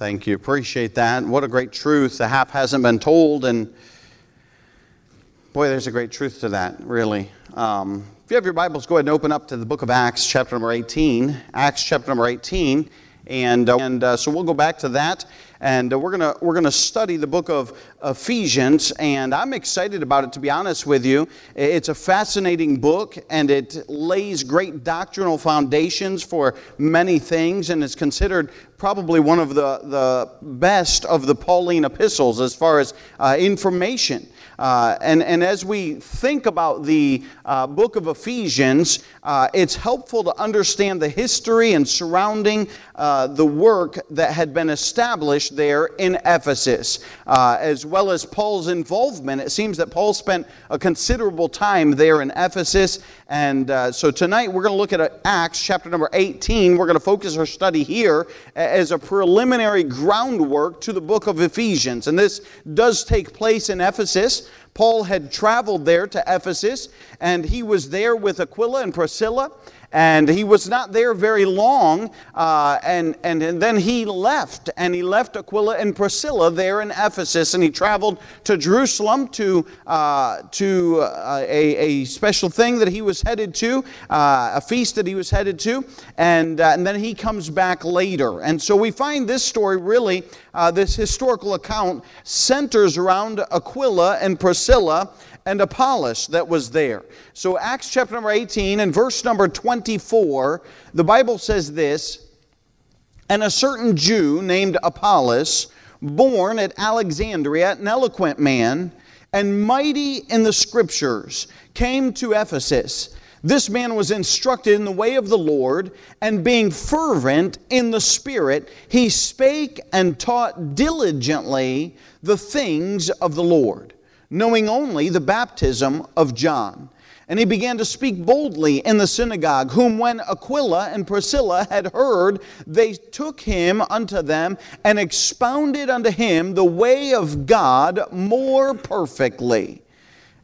Thank you. Appreciate that. What a great truth. The half hasn't been told, and boy, there's a great truth to that, really. Um, if you have your Bibles, go ahead and open up to the book of Acts, chapter number 18. Acts, chapter number 18. And, uh, and uh, so we'll go back to that and uh, we're going we're gonna study the book of Ephesians, and I'm excited about it, to be honest with you. It's a fascinating book, and it lays great doctrinal foundations for many things, and it's considered probably one of the, the best of the Pauline epistles as far as uh, information. Uh, and, and as we think about the uh, book of Ephesians, uh, it's helpful to understand the history and surrounding uh, the work that had been established there in Ephesus, uh, as well as Paul's involvement. It seems that Paul spent a considerable time there in Ephesus. And so tonight we're going to look at Acts chapter number 18. We're going to focus our study here as a preliminary groundwork to the book of Ephesians. And this does take place in Ephesus. Paul had traveled there to Ephesus, and he was there with Aquila and Priscilla and he was not there very long. Uh, and, and, and then he left, and he left Aquila and Priscilla there in Ephesus, and he traveled to Jerusalem to, uh, to uh, a, a special thing that he was headed to, uh, a feast that he was headed to, and, uh, and then he comes back later. And so we find this story really, uh, this historical account, centers around Aquila and Priscilla and Apollos that was there. So, Acts chapter number 18 and verse number 24, the Bible says this And a certain Jew named Apollos, born at Alexandria, an eloquent man, and mighty in the scriptures, came to Ephesus. This man was instructed in the way of the Lord, and being fervent in the Spirit, he spake and taught diligently the things of the Lord knowing only the baptism of John. And he began to speak boldly in the synagogue, whom when Aquila and Priscilla had heard, they took him unto them and expounded unto him the way of God more perfectly.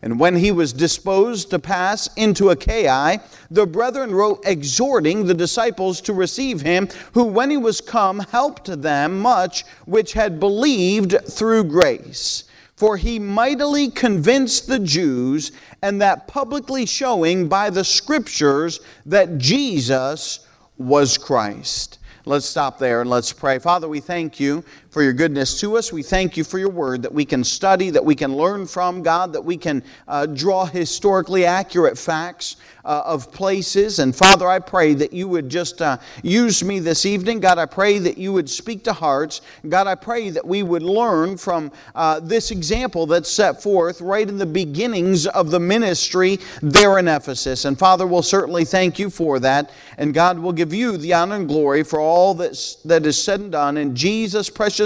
And when he was disposed to pass into Achaia, the brethren wrote exhorting the disciples to receive him, who when he was come helped them much which had believed through grace. For he mightily convinced the Jews, and that publicly showing by the scriptures that Jesus was Christ. Let's stop there and let's pray. Father, we thank you for your goodness to us. We thank you for your word that we can study, that we can learn from, God, that we can uh, draw historically accurate facts uh, of places. And Father, I pray that you would just uh, use me this evening. God, I pray that you would speak to hearts. God, I pray that we would learn from uh, this example that's set forth right in the beginnings of the ministry there in Ephesus. And Father, we'll certainly thank you for that. And God will give you the honor and glory for all that's, that is said and done. In Jesus' precious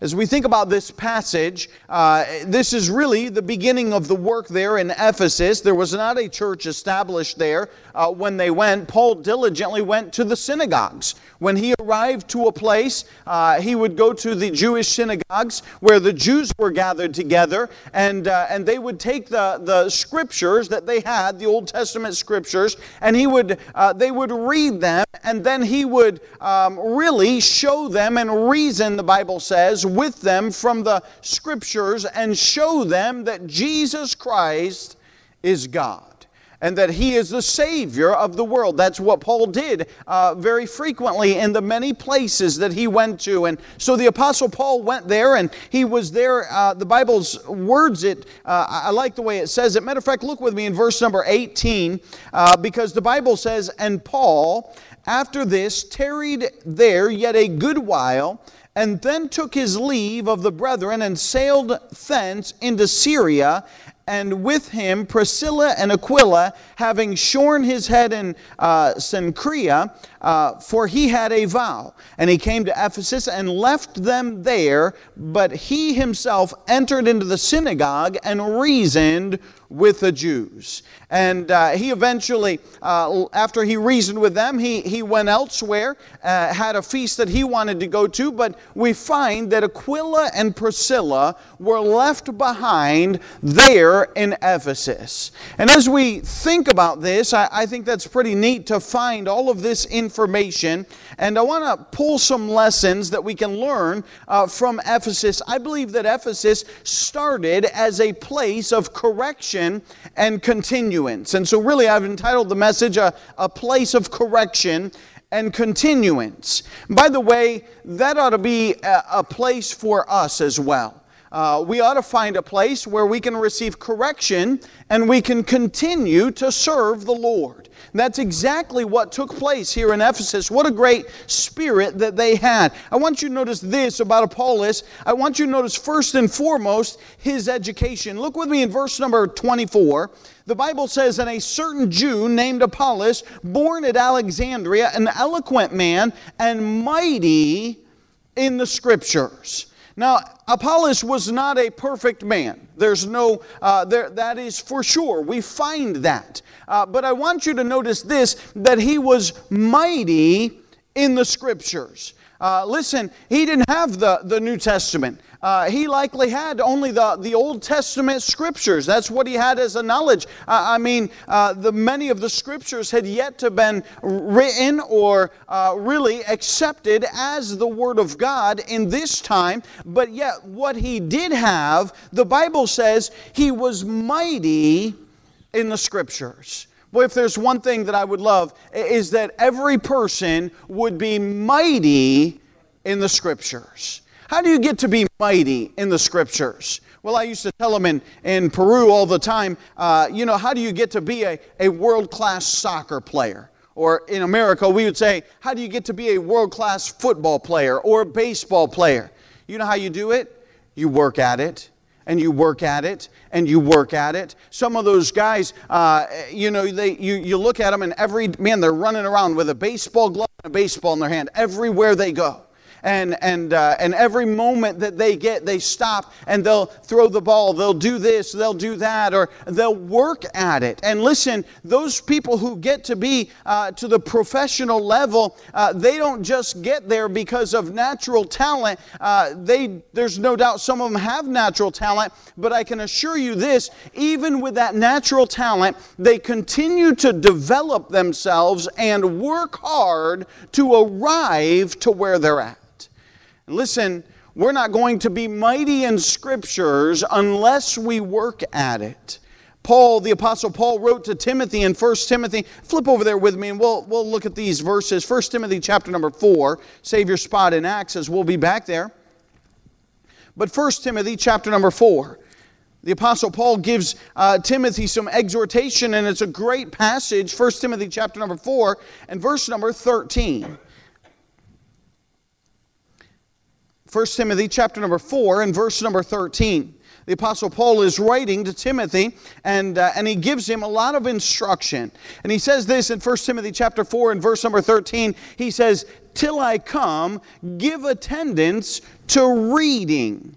As we think about this passage, uh, this is really the beginning of the work there in Ephesus. There was not a church established there uh, when they went. Paul diligently went to the synagogues. When he arrived to a place, uh, he would go to the Jewish synagogues where the Jews were gathered together, and, uh, and they would take the, the scriptures that they had, the Old Testament scriptures, and he would, uh, they would read them, and then he would um, really show them and reason, the Bible says, with them from the scriptures and show them that Jesus Christ is God and that he is the Savior of the world. That's what Paul did uh, very frequently in the many places that he went to. And so the Apostle Paul went there and he was there. Uh, the Bible's words it, uh, I like the way it says it. Matter of fact, look with me in verse number 18 uh, because the Bible says, And Paul, after this, tarried there yet a good while and then took his leave of the brethren and sailed thence into Syria, and with him Priscilla and Aquila, having shorn his head in uh, Cenchrea, uh, for he had a vow. And he came to Ephesus and left them there, but he himself entered into the synagogue and reasoned with the Jews. And uh, he eventually, uh, after he reasoned with them, he, he went elsewhere, uh, had a feast that he wanted to go to, but we find that Aquila and Priscilla were left behind there in Ephesus. And as we think about this, I, I think that's pretty neat to find all of this information. And I want to pull some lessons that we can learn uh, from Ephesus. I believe that Ephesus started as a place of correction and continuance. And so, really, I've entitled the message a, a place of correction and continuance. By the way, that ought to be a, a place for us as well. Uh, we ought to find a place where we can receive correction and we can continue to serve the Lord. That's exactly what took place here in Ephesus. What a great spirit that they had. I want you to notice this about Apollos. I want you to notice first and foremost his education. Look with me in verse number 24. The Bible says, And a certain Jew named Apollos, born at Alexandria, an eloquent man and mighty in the scriptures. Now, Apollos was not a perfect man. There's no, uh, there, that is for sure. We find that. Uh, but I want you to notice this that he was mighty in the scriptures. Uh, listen, he didn't have the, the New Testament. Uh, he likely had only the, the Old Testament scriptures. That's what he had as a knowledge. I mean, uh, the, many of the scriptures had yet to been written or uh, really accepted as the Word of God in this time. But yet, what he did have, the Bible says he was mighty in the scriptures. Boy, if there's one thing that I would love, is that every person would be mighty in the scriptures. How do you get to be mighty in the scriptures? Well, I used to tell them in, in Peru all the time, uh, you know, how do you get to be a, a world class soccer player? Or in America, we would say, how do you get to be a world class football player or baseball player? You know how you do it? You work at it and you work at it and you work at it. Some of those guys, uh, you know, they, you, you look at them and every, man, they're running around with a baseball glove and a baseball in their hand everywhere they go and, and, uh, and every moment that they get, they stop and they'll throw the ball. They'll do this, they'll do that, or they'll work at it. And listen, those people who get to be uh, to the professional level, uh, they don't just get there because of natural talent. Uh, they, there's no doubt some of them have natural talent, but I can assure you this even with that natural talent, they continue to develop themselves and work hard to arrive to where they're at. And listen, we're not going to be mighty in scriptures unless we work at it. Paul, the Apostle Paul, wrote to Timothy in 1 Timothy. Flip over there with me and we'll, we'll look at these verses. 1 Timothy chapter number 4. Save your spot in Acts as we'll be back there. But 1 Timothy chapter number 4. The Apostle Paul gives uh, Timothy some exhortation, and it's a great passage. 1 Timothy chapter number 4 and verse number 13. 1 Timothy chapter number 4 and verse number 13. The Apostle Paul is writing to Timothy and, uh, and he gives him a lot of instruction. And he says this in 1 Timothy chapter 4 and verse number 13. He says, Till I come, give attendance to reading,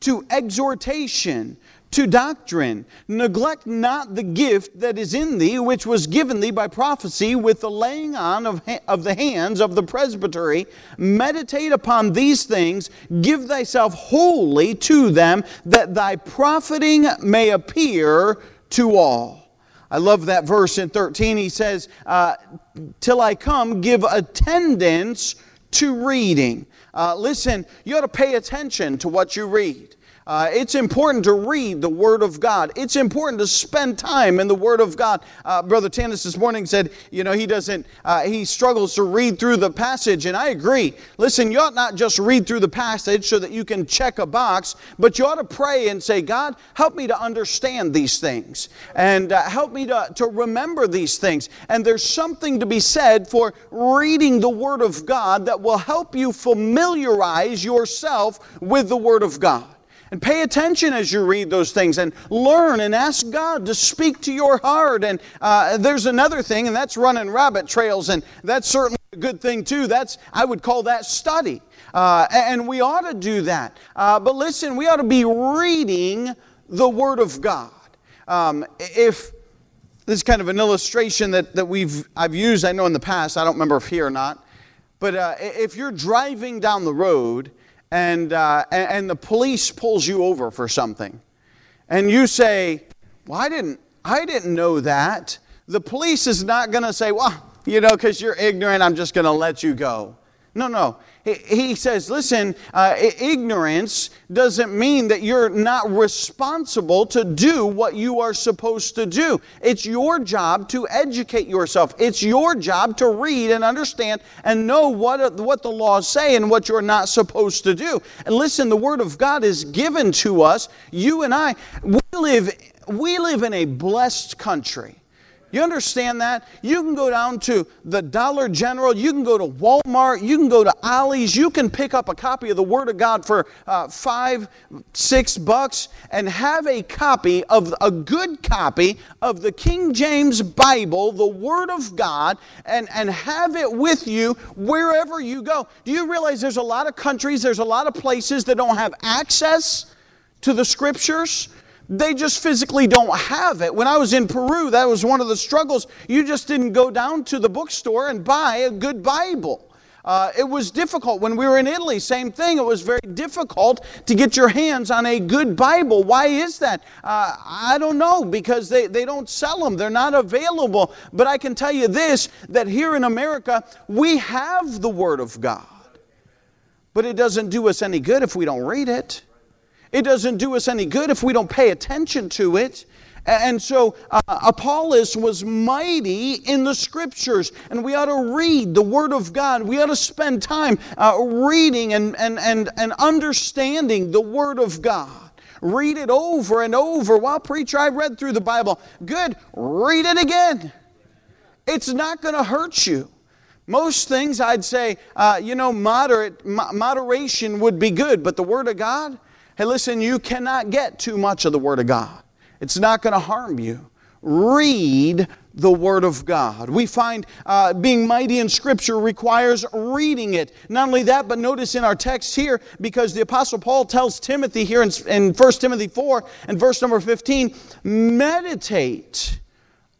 to exhortation, to doctrine. Neglect not the gift that is in thee, which was given thee by prophecy with the laying on of, ha- of the hands of the presbytery. Meditate upon these things, give thyself wholly to them, that thy profiting may appear to all. I love that verse in 13. He says, uh, Till I come, give attendance to reading. Uh, listen, you ought to pay attention to what you read. Uh, it's important to read the Word of God. It's important to spend time in the Word of God. Uh, Brother Tanis this morning said, you know, he doesn't, uh, he struggles to read through the passage, and I agree. Listen, you ought not just read through the passage so that you can check a box, but you ought to pray and say, God, help me to understand these things, and uh, help me to, to remember these things. And there's something to be said for reading the Word of God that will help you familiarize yourself with the Word of God. And pay attention as you read those things and learn and ask God to speak to your heart. And uh, there's another thing, and that's running rabbit trails, and that's certainly a good thing too. That's, I would call that study. Uh, and we ought to do that. Uh, but listen, we ought to be reading the Word of God. Um, if this is kind of an illustration that, that we've I've used, I know in the past, I don't remember if here or not, but uh, if you're driving down the road and, uh, and the police pulls you over for something, and you say, Well, I didn't, I didn't know that. The police is not going to say, well, you know, because you're ignorant, I'm just going to let you go. No, no. He says, listen, uh, ignorance doesn't mean that you're not responsible to do what you are supposed to do. It's your job to educate yourself. It's your job to read and understand and know what, what the laws say and what you're not supposed to do. And listen, the Word of God is given to us. You and I, we live, we live in a blessed country. You understand that? You can go down to the Dollar General, you can go to Walmart, you can go to Ollie's, you can pick up a copy of the Word of God for uh, five, six bucks and have a copy of a good copy of the King James Bible, the Word of God, and, and have it with you wherever you go. Do you realize there's a lot of countries, there's a lot of places that don't have access to the Scriptures? They just physically don't have it. When I was in Peru, that was one of the struggles. You just didn't go down to the bookstore and buy a good Bible. Uh, it was difficult. When we were in Italy, same thing. It was very difficult to get your hands on a good Bible. Why is that? Uh, I don't know, because they, they don't sell them, they're not available. But I can tell you this that here in America, we have the Word of God. But it doesn't do us any good if we don't read it. It doesn't do us any good if we don't pay attention to it. And so uh, Apollos was mighty in the scriptures, and we ought to read the Word of God. We ought to spend time uh, reading and, and, and, and understanding the Word of God. Read it over and over. While preacher, I read through the Bible. Good, read it again. It's not going to hurt you. Most things I'd say, uh, you know, moderate, moderation would be good, but the Word of God, Hey, listen, you cannot get too much of the Word of God. It's not going to harm you. Read the Word of God. We find uh, being mighty in Scripture requires reading it. Not only that, but notice in our text here, because the Apostle Paul tells Timothy here in, in 1 Timothy 4 and verse number 15, meditate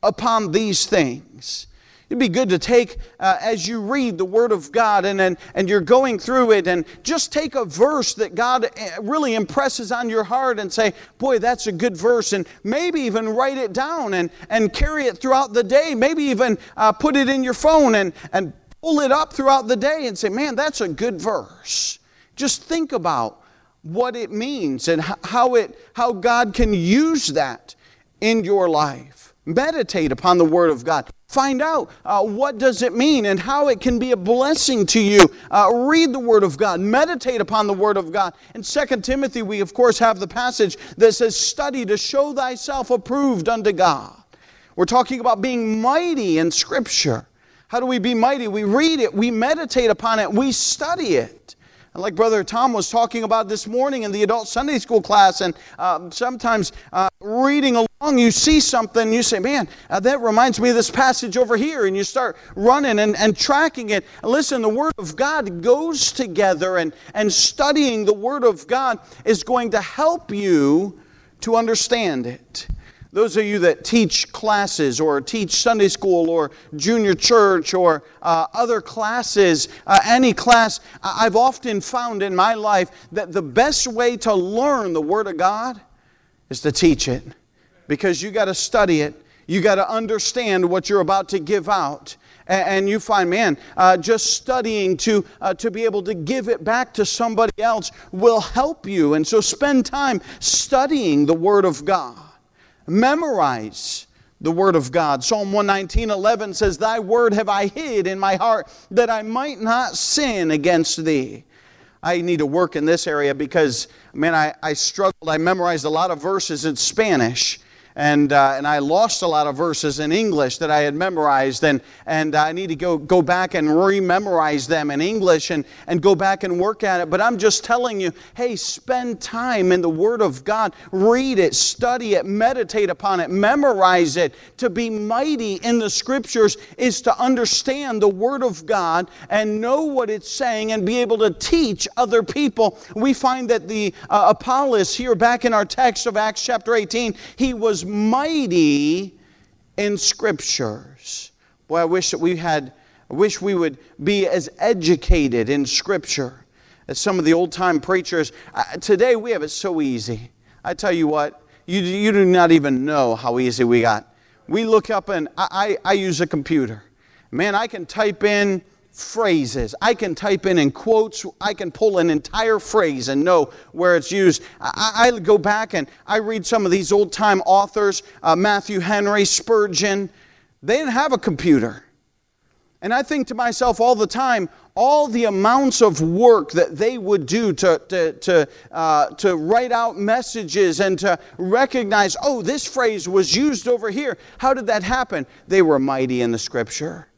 upon these things. It'd be good to take, uh, as you read the Word of God and, and, and you're going through it, and just take a verse that God eh, really impresses on your heart and say, Boy, that's a good verse. And maybe even write it down and, and carry it throughout the day. Maybe even uh, put it in your phone and, and pull it up throughout the day and say, Man, that's a good verse. Just think about what it means and how, it, how God can use that in your life. Meditate upon the Word of God. Find out uh, what does it mean and how it can be a blessing to you. Uh, read the Word of God. Meditate upon the Word of God. In 2 Timothy, we of course have the passage that says, Study to show thyself approved unto God. We're talking about being mighty in Scripture. How do we be mighty? We read it, we meditate upon it, we study it. And like Brother Tom was talking about this morning in the adult Sunday school class, and uh, sometimes uh, reading along, you see something, you say, Man, uh, that reminds me of this passage over here. And you start running and, and tracking it. And listen, the Word of God goes together, and, and studying the Word of God is going to help you to understand it. Those of you that teach classes or teach Sunday school or junior church or uh, other classes, uh, any class, I've often found in my life that the best way to learn the Word of God is to teach it because you got to study it. You got to understand what you're about to give out and you find, man, uh, just studying to, uh, to be able to give it back to somebody else will help you. And so spend time studying the Word of God. Memorize the Word of God. Psalm 119 11 says, Thy Word have I hid in my heart that I might not sin against Thee. I need to work in this area because, man, I, I struggled. I memorized a lot of verses in Spanish and, uh, and I lost a lot of verses in English that I had memorized, and, and I need to go, go back and rememorize them in English and, and go back and work at it. But I'm just telling you, hey, spend time in the Word of God. Read it, study it, meditate upon it, memorize it. To be mighty in the Scriptures is to understand the Word of God and know what it's saying and be able to teach other people. We find that the uh, Apollos here back in our text of Acts chapter 18, he was mighty in scriptures. Boy, I wish that we had, I wish we would be as educated in scripture as some of the old time preachers. Uh, today we have it so easy. I tell you what, you, you do not even know how easy we got. We look up and I, I, I use a computer. Man, I can type in phrases. I can type in in quotes, I can pull an entire phrase and know where it's used. I, I go back and I read some of these old time authors, uh, Matthew Henry, Spurgeon. They didn't have a computer. And I think to myself all the time, all the amounts of work that they would do to, to, to, uh, to write out messages and to recognize, oh, this phrase was used over here. How did that happen? They were mighty in the scripture.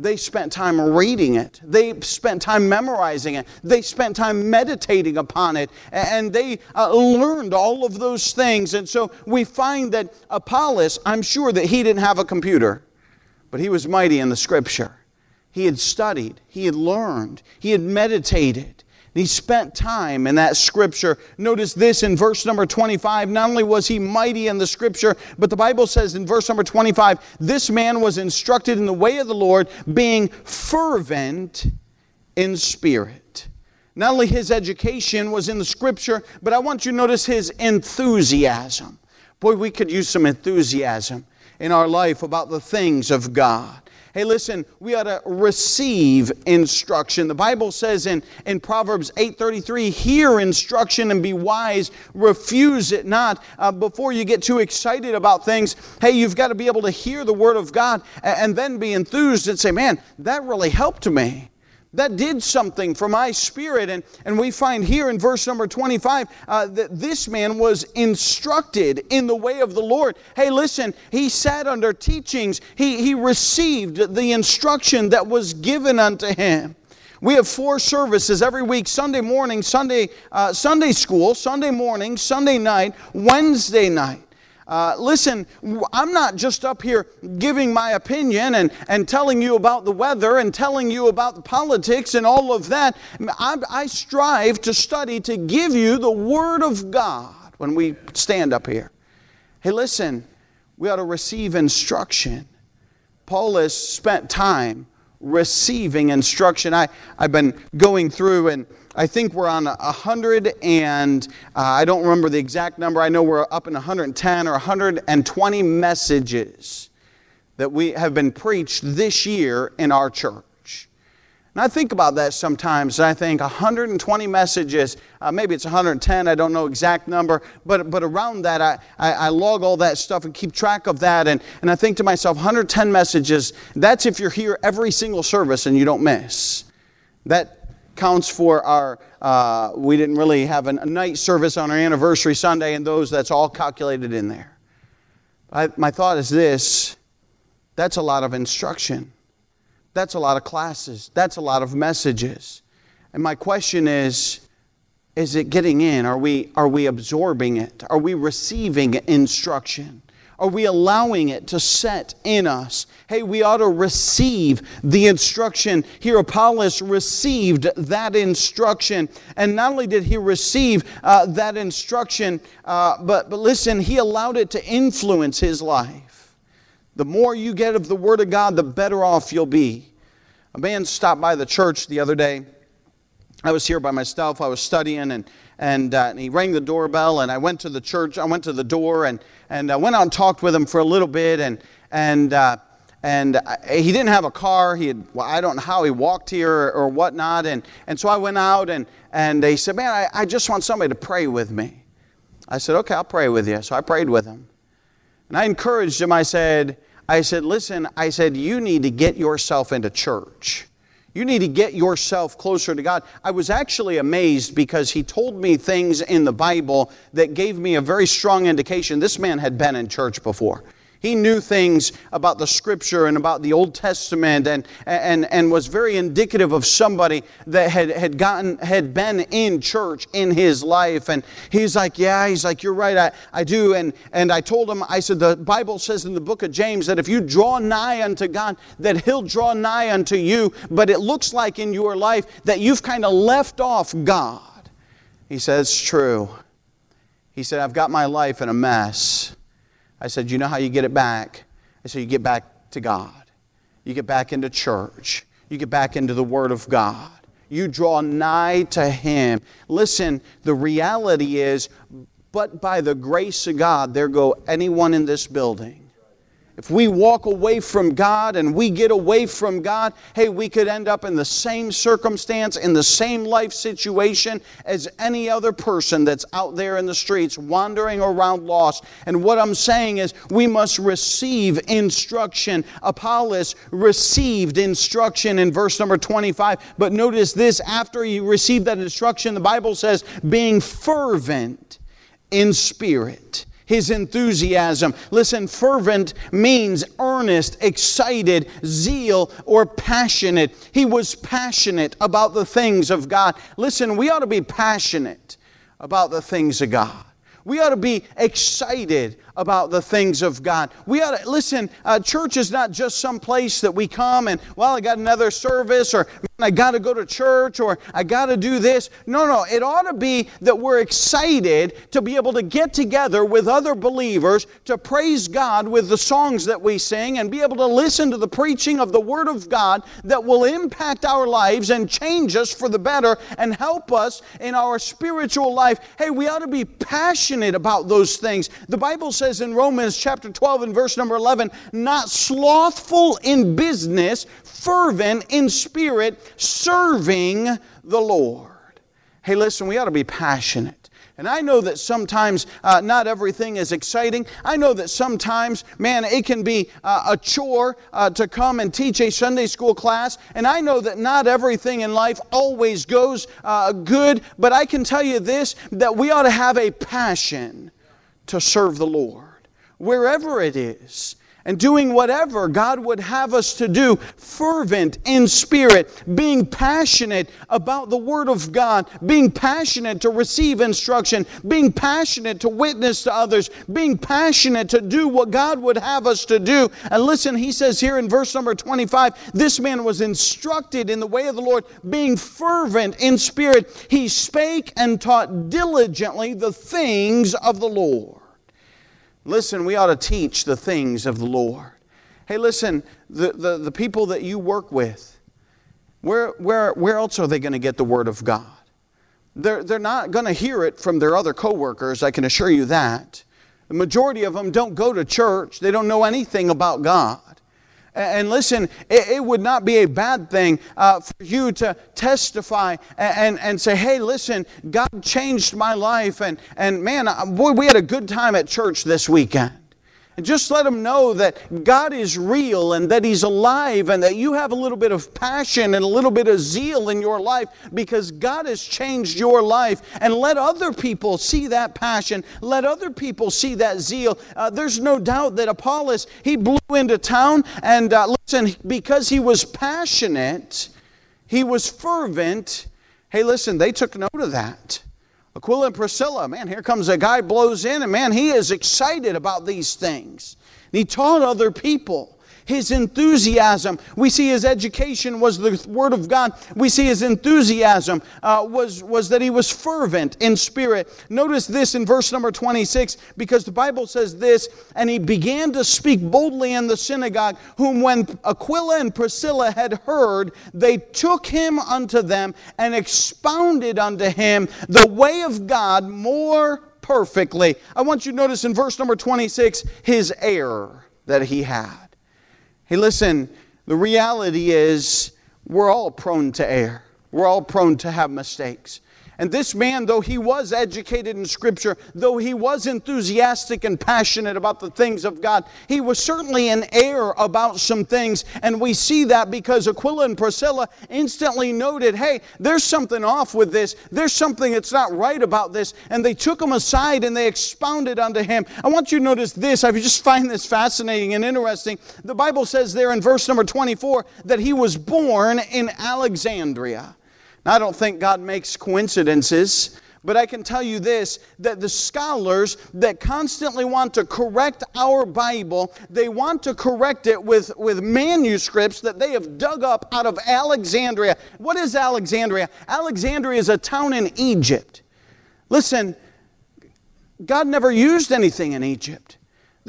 They spent time reading it. They spent time memorizing it. They spent time meditating upon it. And they uh, learned all of those things. And so we find that Apollos, I'm sure that he didn't have a computer, but he was mighty in the scripture. He had studied, he had learned, he had meditated. He spent time in that scripture. Notice this in verse number 25. Not only was he mighty in the scripture, but the Bible says in verse number 25, this man was instructed in the way of the Lord, being fervent in spirit. Not only his education was in the scripture, but I want you to notice his enthusiasm. Boy, we could use some enthusiasm in our life about the things of God. Hey, listen, we ought to receive instruction. The Bible says in, in Proverbs 8.33, hear instruction and be wise, refuse it not. Uh, before you get too excited about things, hey, you've got to be able to hear the Word of God and, and then be enthused and say, man, that really helped me. That did something for my spirit. And, and we find here in verse number 25 uh, that this man was instructed in the way of the Lord. Hey, listen, he sat under teachings, he, he received the instruction that was given unto him. We have four services every week Sunday morning, Sunday, uh, Sunday school, Sunday morning, Sunday night, Wednesday night. Uh, listen, I'm not just up here giving my opinion and, and telling you about the weather and telling you about the politics and all of that. I, I strive to study to give you the Word of God when we stand up here. Hey, listen, we ought to receive instruction. Paul has spent time receiving instruction. I, I've been going through and I think we're on a 100 and uh, I don't remember the exact number. I know we're up in 110 or 120 messages that we have been preached this year in our church. And I think about that sometimes. I think 120 messages, uh, maybe it's 110, I don't know exact number, but, but around that, I, I, I log all that stuff and keep track of that. And, and I think to myself, 110 messages, that's if you're here every single service and you don't miss. That counts for our, uh, we didn't really have a night service on our anniversary Sunday, and those, that's all calculated in there. I, my thought is this that's a lot of instruction, that's a lot of classes, that's a lot of messages. And my question is, is it getting in? Are we, are we absorbing it? Are we receiving instruction? Are we allowing it to set in us? Hey, we ought to receive the instruction. Here, Apollos received that instruction. And not only did he receive uh, that instruction, uh, but, but listen, he allowed it to influence his life. The more you get of the Word of God, the better off you'll be. A man stopped by the church the other day. I was here by myself. I was studying, and and, uh, and, he rang the doorbell and i went to the church i went to the door and, and i went out and talked with him for a little bit and, and, uh, and he didn't have a car he had well, i don't know how he walked here or, or whatnot and, and so i went out and, and he said man I, I just want somebody to pray with me i said okay i'll pray with you so i prayed with him and i encouraged him i said i said listen i said you need to get yourself into church you need to get yourself closer to God. I was actually amazed because he told me things in the Bible that gave me a very strong indication this man had been in church before. He knew things about the scripture and about the Old Testament and, and, and was very indicative of somebody that had, had gotten had been in church in his life. And he's like, Yeah, he's like, You're right, I, I do. And and I told him, I said, the Bible says in the book of James that if you draw nigh unto God, that he'll draw nigh unto you. But it looks like in your life that you've kind of left off God. He said, It's true. He said, I've got my life in a mess. I said, You know how you get it back? I said, You get back to God. You get back into church. You get back into the Word of God. You draw nigh to Him. Listen, the reality is, but by the grace of God, there go anyone in this building if we walk away from God and we get away from God, hey, we could end up in the same circumstance, in the same life situation as any other person that's out there in the streets wandering around lost. And what I'm saying is we must receive instruction. Apollos received instruction in verse number 25. But notice this after he received that instruction, the Bible says, being fervent in spirit his enthusiasm. Listen, fervent means earnest, excited, zeal, or passionate. He was passionate about the things of God. Listen, we ought to be passionate about the things of God. We ought to be excited about the things of God. We ought to listen. Uh, church is not just some place that we come and well, I got another service, or I got to go to church, or I got to do this. No, no. It ought to be that we're excited to be able to get together with other believers to praise God with the songs that we sing and be able to listen to the preaching of the Word of God that will impact our lives and change us for the better and help us in our spiritual life. Hey, we ought to be passionate about those things. The Bible says in Romans chapter 12 and verse number 11, not slothful in business, fervent in spirit, serving the Lord. Hey, listen, we ought to be passionate. And I know that sometimes uh, not everything is exciting. I know that sometimes, man, it can be uh, a chore uh, to come and teach a Sunday school class. And I know that not everything in life always goes uh, good. But I can tell you this that we ought to have a passion to serve the Lord, wherever it is and doing whatever God would have us to do, fervent in spirit, being passionate about the Word of God, being passionate to receive instruction, being passionate to witness to others, being passionate to do what God would have us to do. And listen, he says here in verse number 25 this man was instructed in the way of the Lord, being fervent in spirit. He spake and taught diligently the things of the Lord. Listen, we ought to teach the things of the Lord. Hey, listen, the, the, the people that you work with, where, where, where else are they going to get the Word of God? They're, they're not going to hear it from their other coworkers, I can assure you that. The majority of them don't go to church, they don't know anything about God. And listen, it, would not be a bad thing uh, for you to testify and, and, say, hey, listen, God changed my life. And, and man, boy, we had a good time at church this weekend. Just let them know that God is real and that He's alive and that you have a little bit of passion and a little bit of zeal in your life because God has changed your life. And let other people see that passion. Let other people see that zeal. Uh, there's no doubt that Apollos, he blew into town and uh, listen, because he was passionate, he was fervent. Hey, listen, they took note of that. Aquila and Priscilla, man, here comes a guy blows in, and man, he is excited about these things. And he taught other people his enthusiasm. We see his education was the Word of God. We see his enthusiasm uh, was, was that he was fervent in spirit. Notice this in verse number 26 because the Bible says this, and he began to speak boldly in the synagogue, whom when Aquila and Priscilla had heard, they took him unto them and expounded unto him the way of God more perfectly. I want you to notice in verse number 26 his air that he had. Hey, listen, the reality is we're all prone to err. We're all prone to have mistakes. And this man, though he was educated in Scripture, though he was enthusiastic and passionate about the things of God, he was certainly in error about some things. And we see that because Aquila and Priscilla instantly noted, hey, there's something off with this. There's something that's not right about this. And they took him aside and they expounded unto him. I want you to notice this. I just find this fascinating and interesting. The Bible says there in verse number 24 that he was born in Alexandria. Now, I don't think God makes coincidences, but I can tell you this that the scholars that constantly want to correct our Bible, they want to correct it with, with manuscripts that they have dug up out of Alexandria. What is Alexandria? Alexandria is a town in Egypt. Listen, God never used anything in Egypt.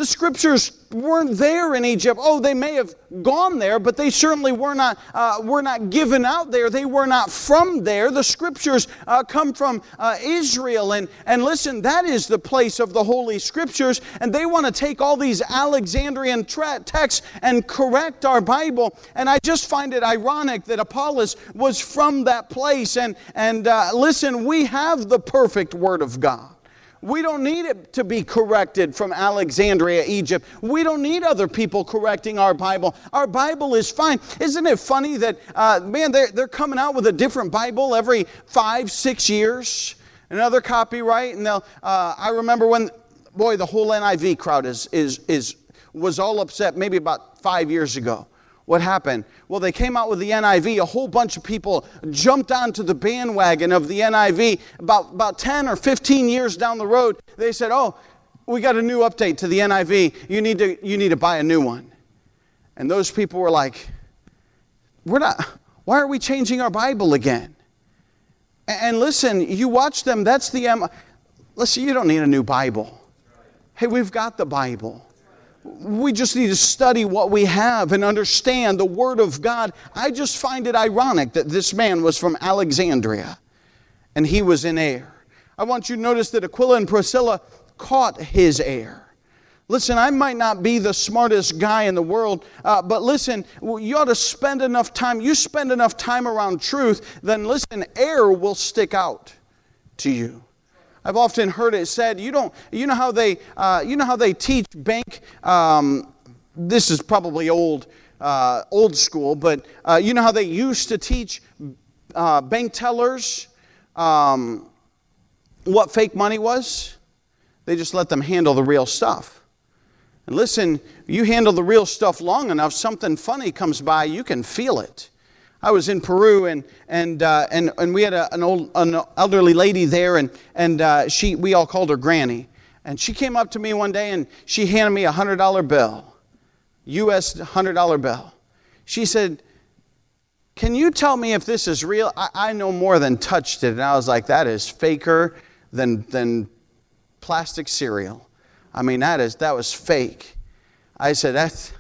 The scriptures weren't there in Egypt. Oh, they may have gone there, but they certainly were not, uh, were not given out there. They were not from there. The scriptures uh, come from uh, Israel. And, and listen, that is the place of the Holy Scriptures. And they want to take all these Alexandrian tra- texts and correct our Bible. And I just find it ironic that Apollos was from that place. And, and uh, listen, we have the perfect Word of God. We don't need it to be corrected from Alexandria, Egypt. We don't need other people correcting our Bible. Our Bible is fine. Isn't it funny that, uh, man, they're, they're coming out with a different Bible every five, six years? Another copyright, and they'll, uh, I remember when, boy, the whole NIV crowd is, is, is, was all upset maybe about five years ago what happened? Well, they came out with the NIV. A whole bunch of people jumped onto the bandwagon of the NIV. About, about 10 or 15 years down the road, they said, Oh, we got a new update to the NIV. You need to, you need to buy a new one. And those people were like, We're not, why are we changing our Bible again? And listen, you watch them, that's the, M. listen, you don't need a new Bible. Hey, we've got the Bible. We just need to study what we have and understand the Word of God. I just find it ironic that this man was from Alexandria and he was in air. I want you to notice that Aquila and Priscilla caught his air. Listen, I might not be the smartest guy in the world, uh, but listen, you ought to spend enough time. You spend enough time around truth, then listen, air will stick out to you. I've often heard it said, you don't, you know how they, uh, you know how they teach bank. Um, this is probably old, uh, old school, but uh, you know how they used to teach uh, bank tellers um, what fake money was. They just let them handle the real stuff. And listen, you handle the real stuff long enough, something funny comes by, you can feel it. I was in Peru and, and, uh, and, and we had a, an, old, an elderly lady there, and, and uh, she, we all called her Granny. And she came up to me one day and she handed me a $100 bill, US $100 bill. She said, Can you tell me if this is real? I, I no more than touched it. And I was like, That is faker than, than plastic cereal. I mean, that, is, that was fake. I said, That's,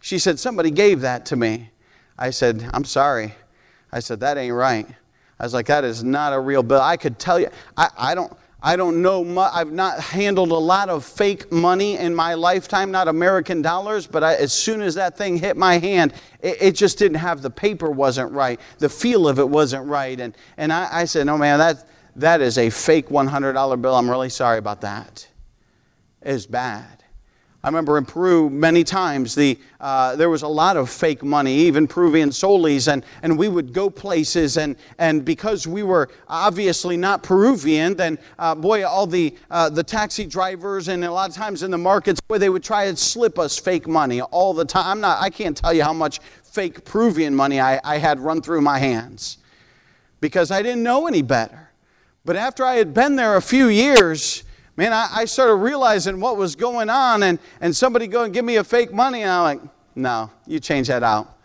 she said, Somebody gave that to me. I said, I'm sorry. I said, that ain't right. I was like, that is not a real bill. I could tell you, I, I don't. I don't know much. I've not handled a lot of fake money in my lifetime, not American dollars, but I, as soon as that thing hit my hand, it, it, just didn't have the paper wasn't right. The feel of it wasn't right. And, and I, I said, no, man, that, that is a fake $100 bill. I'm really sorry about that. It's bad. I remember in Peru many times the, uh, there was a lot of fake money, even Peruvian soles, and, and we would go places, and, and because we were obviously not Peruvian, then uh, boy, all the, uh, the taxi drivers and a lot of times in the markets, boy, they would try and slip us fake money all the time. I'm not, I can't tell you how much fake Peruvian money I, I had run through my hands because I didn't know any better. But after I had been there a few years, man, I, I started realizing what was going on, and, and somebody go and give me a fake money, and I'm like, no, you change that out.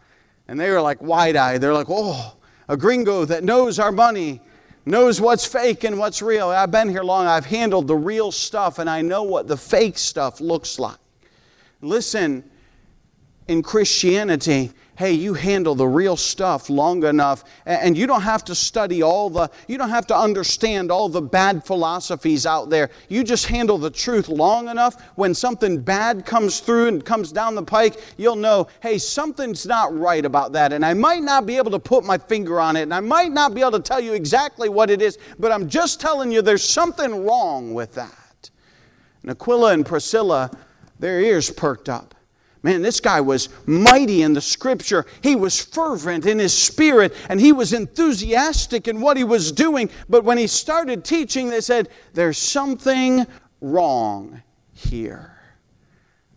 And they were like wide eyed. They're like, oh, a gringo that knows our money, knows what's fake and what's real. I've been here long, I've handled the real stuff, and I know what the fake stuff looks like. Listen, in Christianity, hey, you handle the real stuff long enough, and you don't have to study all the, you don't have to understand all the bad philosophies out there. You just handle the truth long enough. When something bad comes through and comes down the pike, you'll know, hey, something's not right about that. And I might not be able to put my finger on it, and I might not be able to tell you exactly what it is, but I'm just telling you there's something wrong with that. And Aquila and Priscilla, their ears perked up. Man, this guy was mighty in the scripture. He was fervent in his spirit and he was enthusiastic in what he was doing. But when he started teaching, they said, There's something wrong here.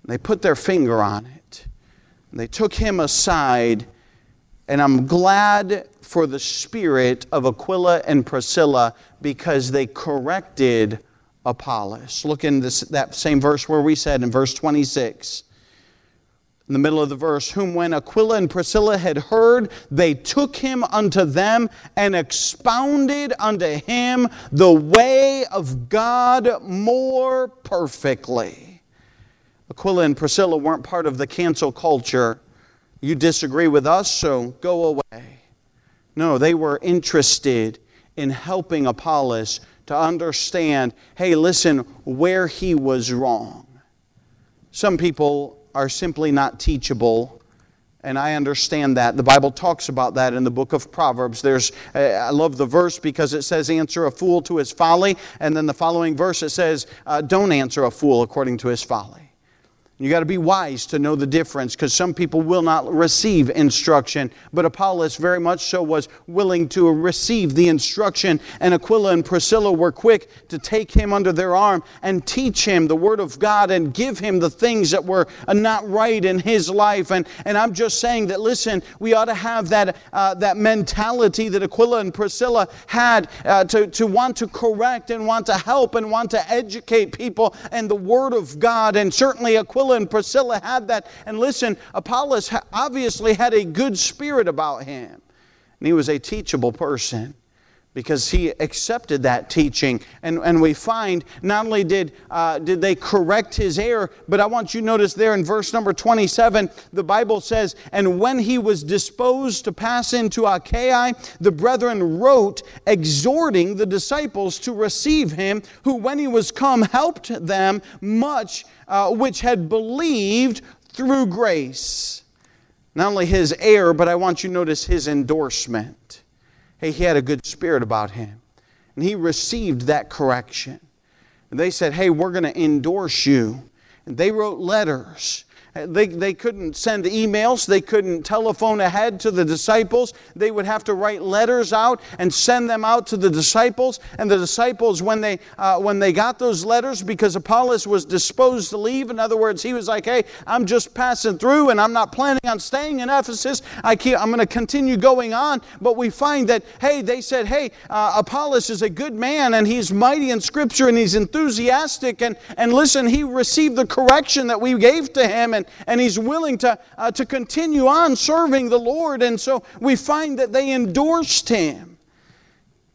They put their finger on it. They took him aside, and I'm glad for the spirit of Aquila and Priscilla because they corrected Apollos. Look in this, that same verse where we said in verse 26 in the middle of the verse, whom when Aquila and Priscilla had heard, they took him unto them and expounded unto him the way of God more perfectly. Aquila and Priscilla weren't part of the cancel culture. You disagree with us, so go away. No, they were interested in helping Apollos to understand hey, listen, where he was wrong. Some people are simply not teachable, and I understand that. The Bible talks about that in the book of Proverbs. There's, I love the verse because it says, Answer a fool to his folly, and then the following verse it says, uh, Don't answer a fool according to his folly. You got to be wise to know the difference because some people will not receive instruction. But Apollos very much so was willing to receive the instruction, and Aquila and Priscilla were quick to take him under their arm and teach him the Word of God and give him the things that were not right in his life. And, and I'm just saying that, listen, we ought to have that, uh, that mentality that Aquila and Priscilla had uh, to, to want to correct and want to help and want to educate people and the Word of God. And certainly Aquila Aquila and Priscilla had that. And listen, Apollos obviously had a good spirit about him. And he was a teachable person because he accepted that teaching. And, and we find not only did, uh, did they correct his error, but I want you to notice there in verse number 27, the Bible says, And when he was disposed to pass into Achaia, the brethren wrote, exhorting the disciples to receive him, who when he was come helped them much uh, which had believed through grace. Not only his error, but I want you to notice his endorsement. Hey, he had a good spirit about him. And he received that correction. And they said, Hey, we're going to endorse you. And they wrote letters they, they couldn't send emails. They couldn't telephone ahead to the disciples. They would have to write letters out and send them out to the disciples. And the disciples, when they, uh, when they got those letters, because Apollos was disposed to leave, in other words, he was like, hey, I'm just passing through and I'm not planning on staying in Ephesus. I keep, I'm going to continue going on. But we find that, hey, they said, hey, uh, Apollos is a good man and he's mighty in Scripture and he's enthusiastic. And, and listen, he received the correction that we gave to him. And, and he's willing to, uh, to continue on serving the Lord. And so we find that they endorsed him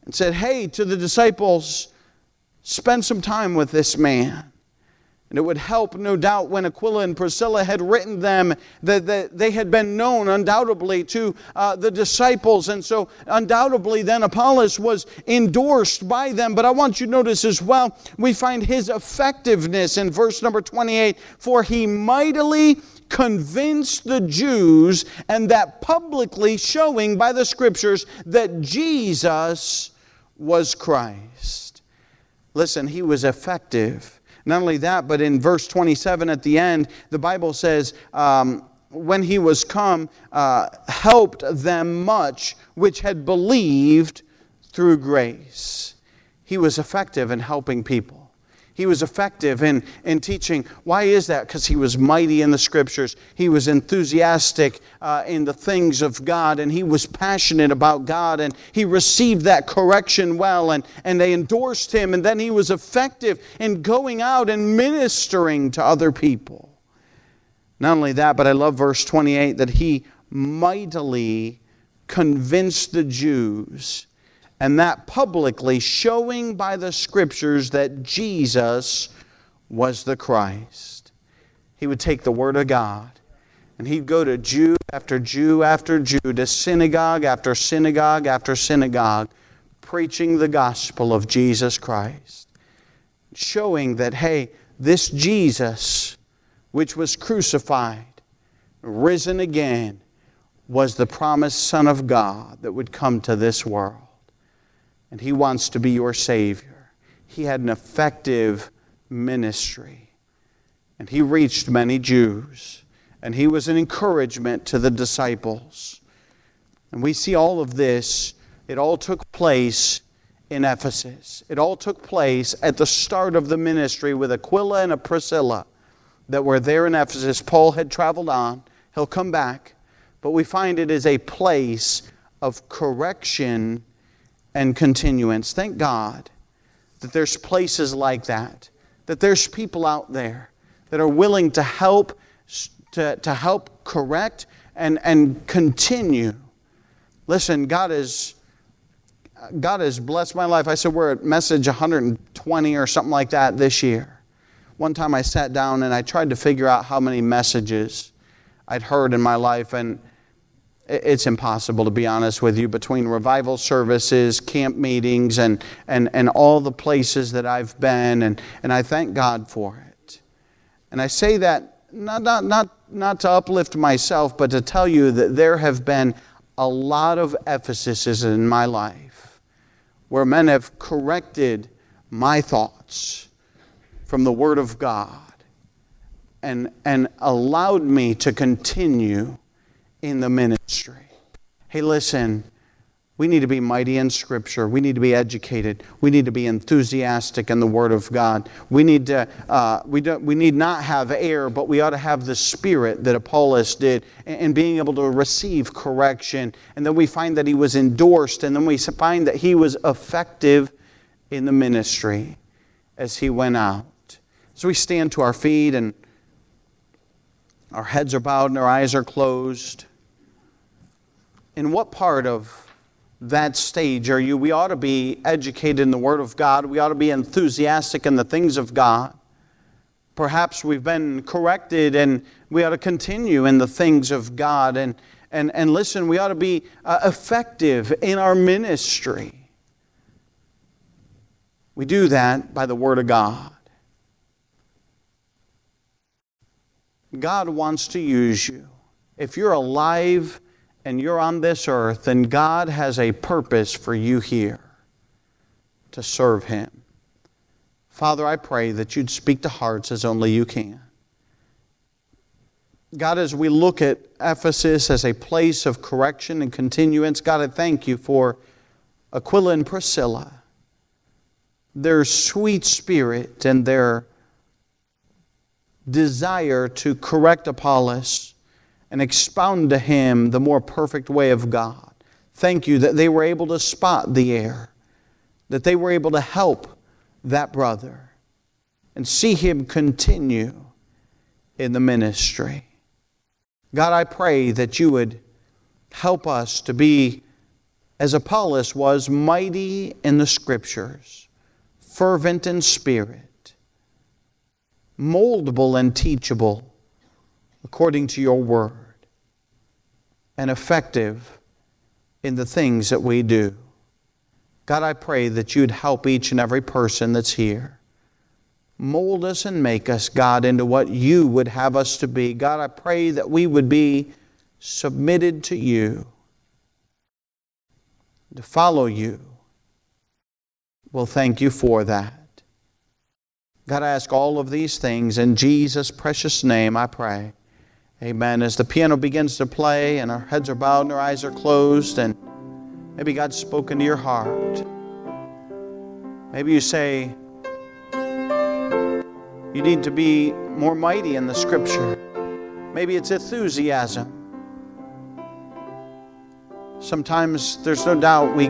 and said, Hey, to the disciples, spend some time with this man. And it would help, no doubt, when Aquila and Priscilla had written them that, they had been known undoubtedly to uh, the disciples. And so, undoubtedly, then Apollos was endorsed by them. But I want you to notice as well, we find his effectiveness in verse number 28 For he mightily convinced the Jews, and that publicly showing by the scriptures that Jesus was Christ. Listen, he was effective not only that, but in verse 27 at the end, the Bible says, um, when he was come, uh, helped them much which had believed through grace. He was effective in helping people. He was effective in, in teaching. Why is that? Because he was mighty in the scriptures. He was enthusiastic uh, in the things of God, and he was passionate about God, and he received that correction well, and, and they endorsed him, and then he was effective in going out and ministering to other people. Not only that, but I love verse 28 that he mightily convinced the Jews and that publicly showing by the scriptures that Jesus was the Christ. He would take the Word of God and he'd go to Jew after Jew after Jew, to synagogue after synagogue after synagogue, preaching the gospel of Jesus Christ, showing that, hey, this Jesus, which was crucified, risen again, was the promised Son of God that would come to this world and He wants to be your Savior. He had an effective ministry, and He reached many Jews, and He was an encouragement to the disciples. And we see all of this, it all took place in Ephesus. It all took place at the start of the ministry with Aquila and Priscilla that were there in Ephesus. Paul had traveled on, he'll come back, but we find it is a place of correction and continuance. Thank God that there's places like that, that there's people out there that are willing to help, to, to help correct and, and continue. Listen, God is. God has blessed my life. I said we're at message 120 or something like that this year. one time I sat down and I tried to figure out how many messages I'd heard in my life, and it's impossible to be honest with you. Between revival services camp meetings and, and, and all the places that i've been and, and i thank god for it. And i say that not, not, not, not to uplift myself but to tell you that there have been a lot of ephesuses in my life where men have corrected my thoughts from the word of god and, and allowed me to continue in the ministry. Hey, listen, we need to be mighty in Scripture. We need to be educated. We need to be enthusiastic in the Word of God. We need to. Uh, we don't. We need not have air, but we ought to have the Spirit that Apollos did, and being able to receive correction. And then we find that he was endorsed, and then we find that he was effective in the ministry as he went out. So we stand to our feet, and our heads are bowed, and our eyes are closed in what part of that stage are you? We ought to be educated in the Word of God. We ought to be enthusiastic in the things of God. Perhaps we've been corrected and we ought to continue in the things of God. And, and, and listen, we ought to be uh, effective in our ministry. We do that by the Word of God. God wants to use you. If you're alive, and you're on this earth, then God has a purpose for you here to serve Him. Father, I pray that you'd speak to hearts as only you can. God, as we look at Ephesus as a place of correction and continuance, God, I thank you for Aquila and Priscilla, their sweet spirit and their desire to correct Apollos and expound to him the more perfect way of God. Thank you that they were able to spot the error, that they were able to help that brother and see him continue in the ministry. God, I pray that you would help us to be, as Apollos was, mighty in the Scriptures, fervent in spirit, moldable and teachable according to your word and effective in the things that we do. God, I pray that you'd help each and every person that's here. Mold us and make us, God, into what you would have us to be. God, I pray that we would be submitted to you, to follow you. We'll thank you for that. God, I ask all of these things in Jesus' precious name, I pray. Amen. As the piano begins to play and our heads are bowed and our eyes are closed, and maybe God's spoken to your heart. Maybe you say, you need to be more mighty in the scripture. Maybe it's enthusiasm. Sometimes there's no doubt we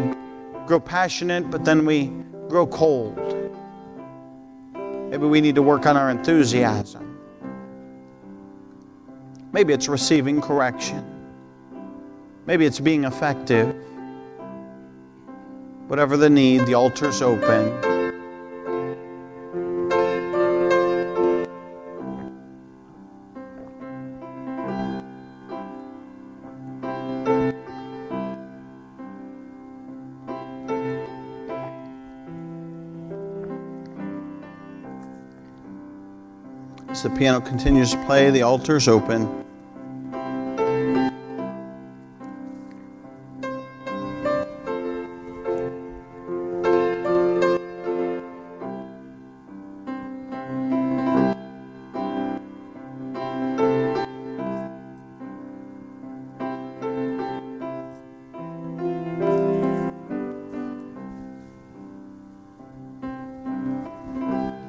grow passionate, but then we grow cold. Maybe we need to work on our enthusiasm. Maybe it's receiving correction. Maybe it's being effective. Whatever the need, the altar's open. As the piano continues to play, the altar's open.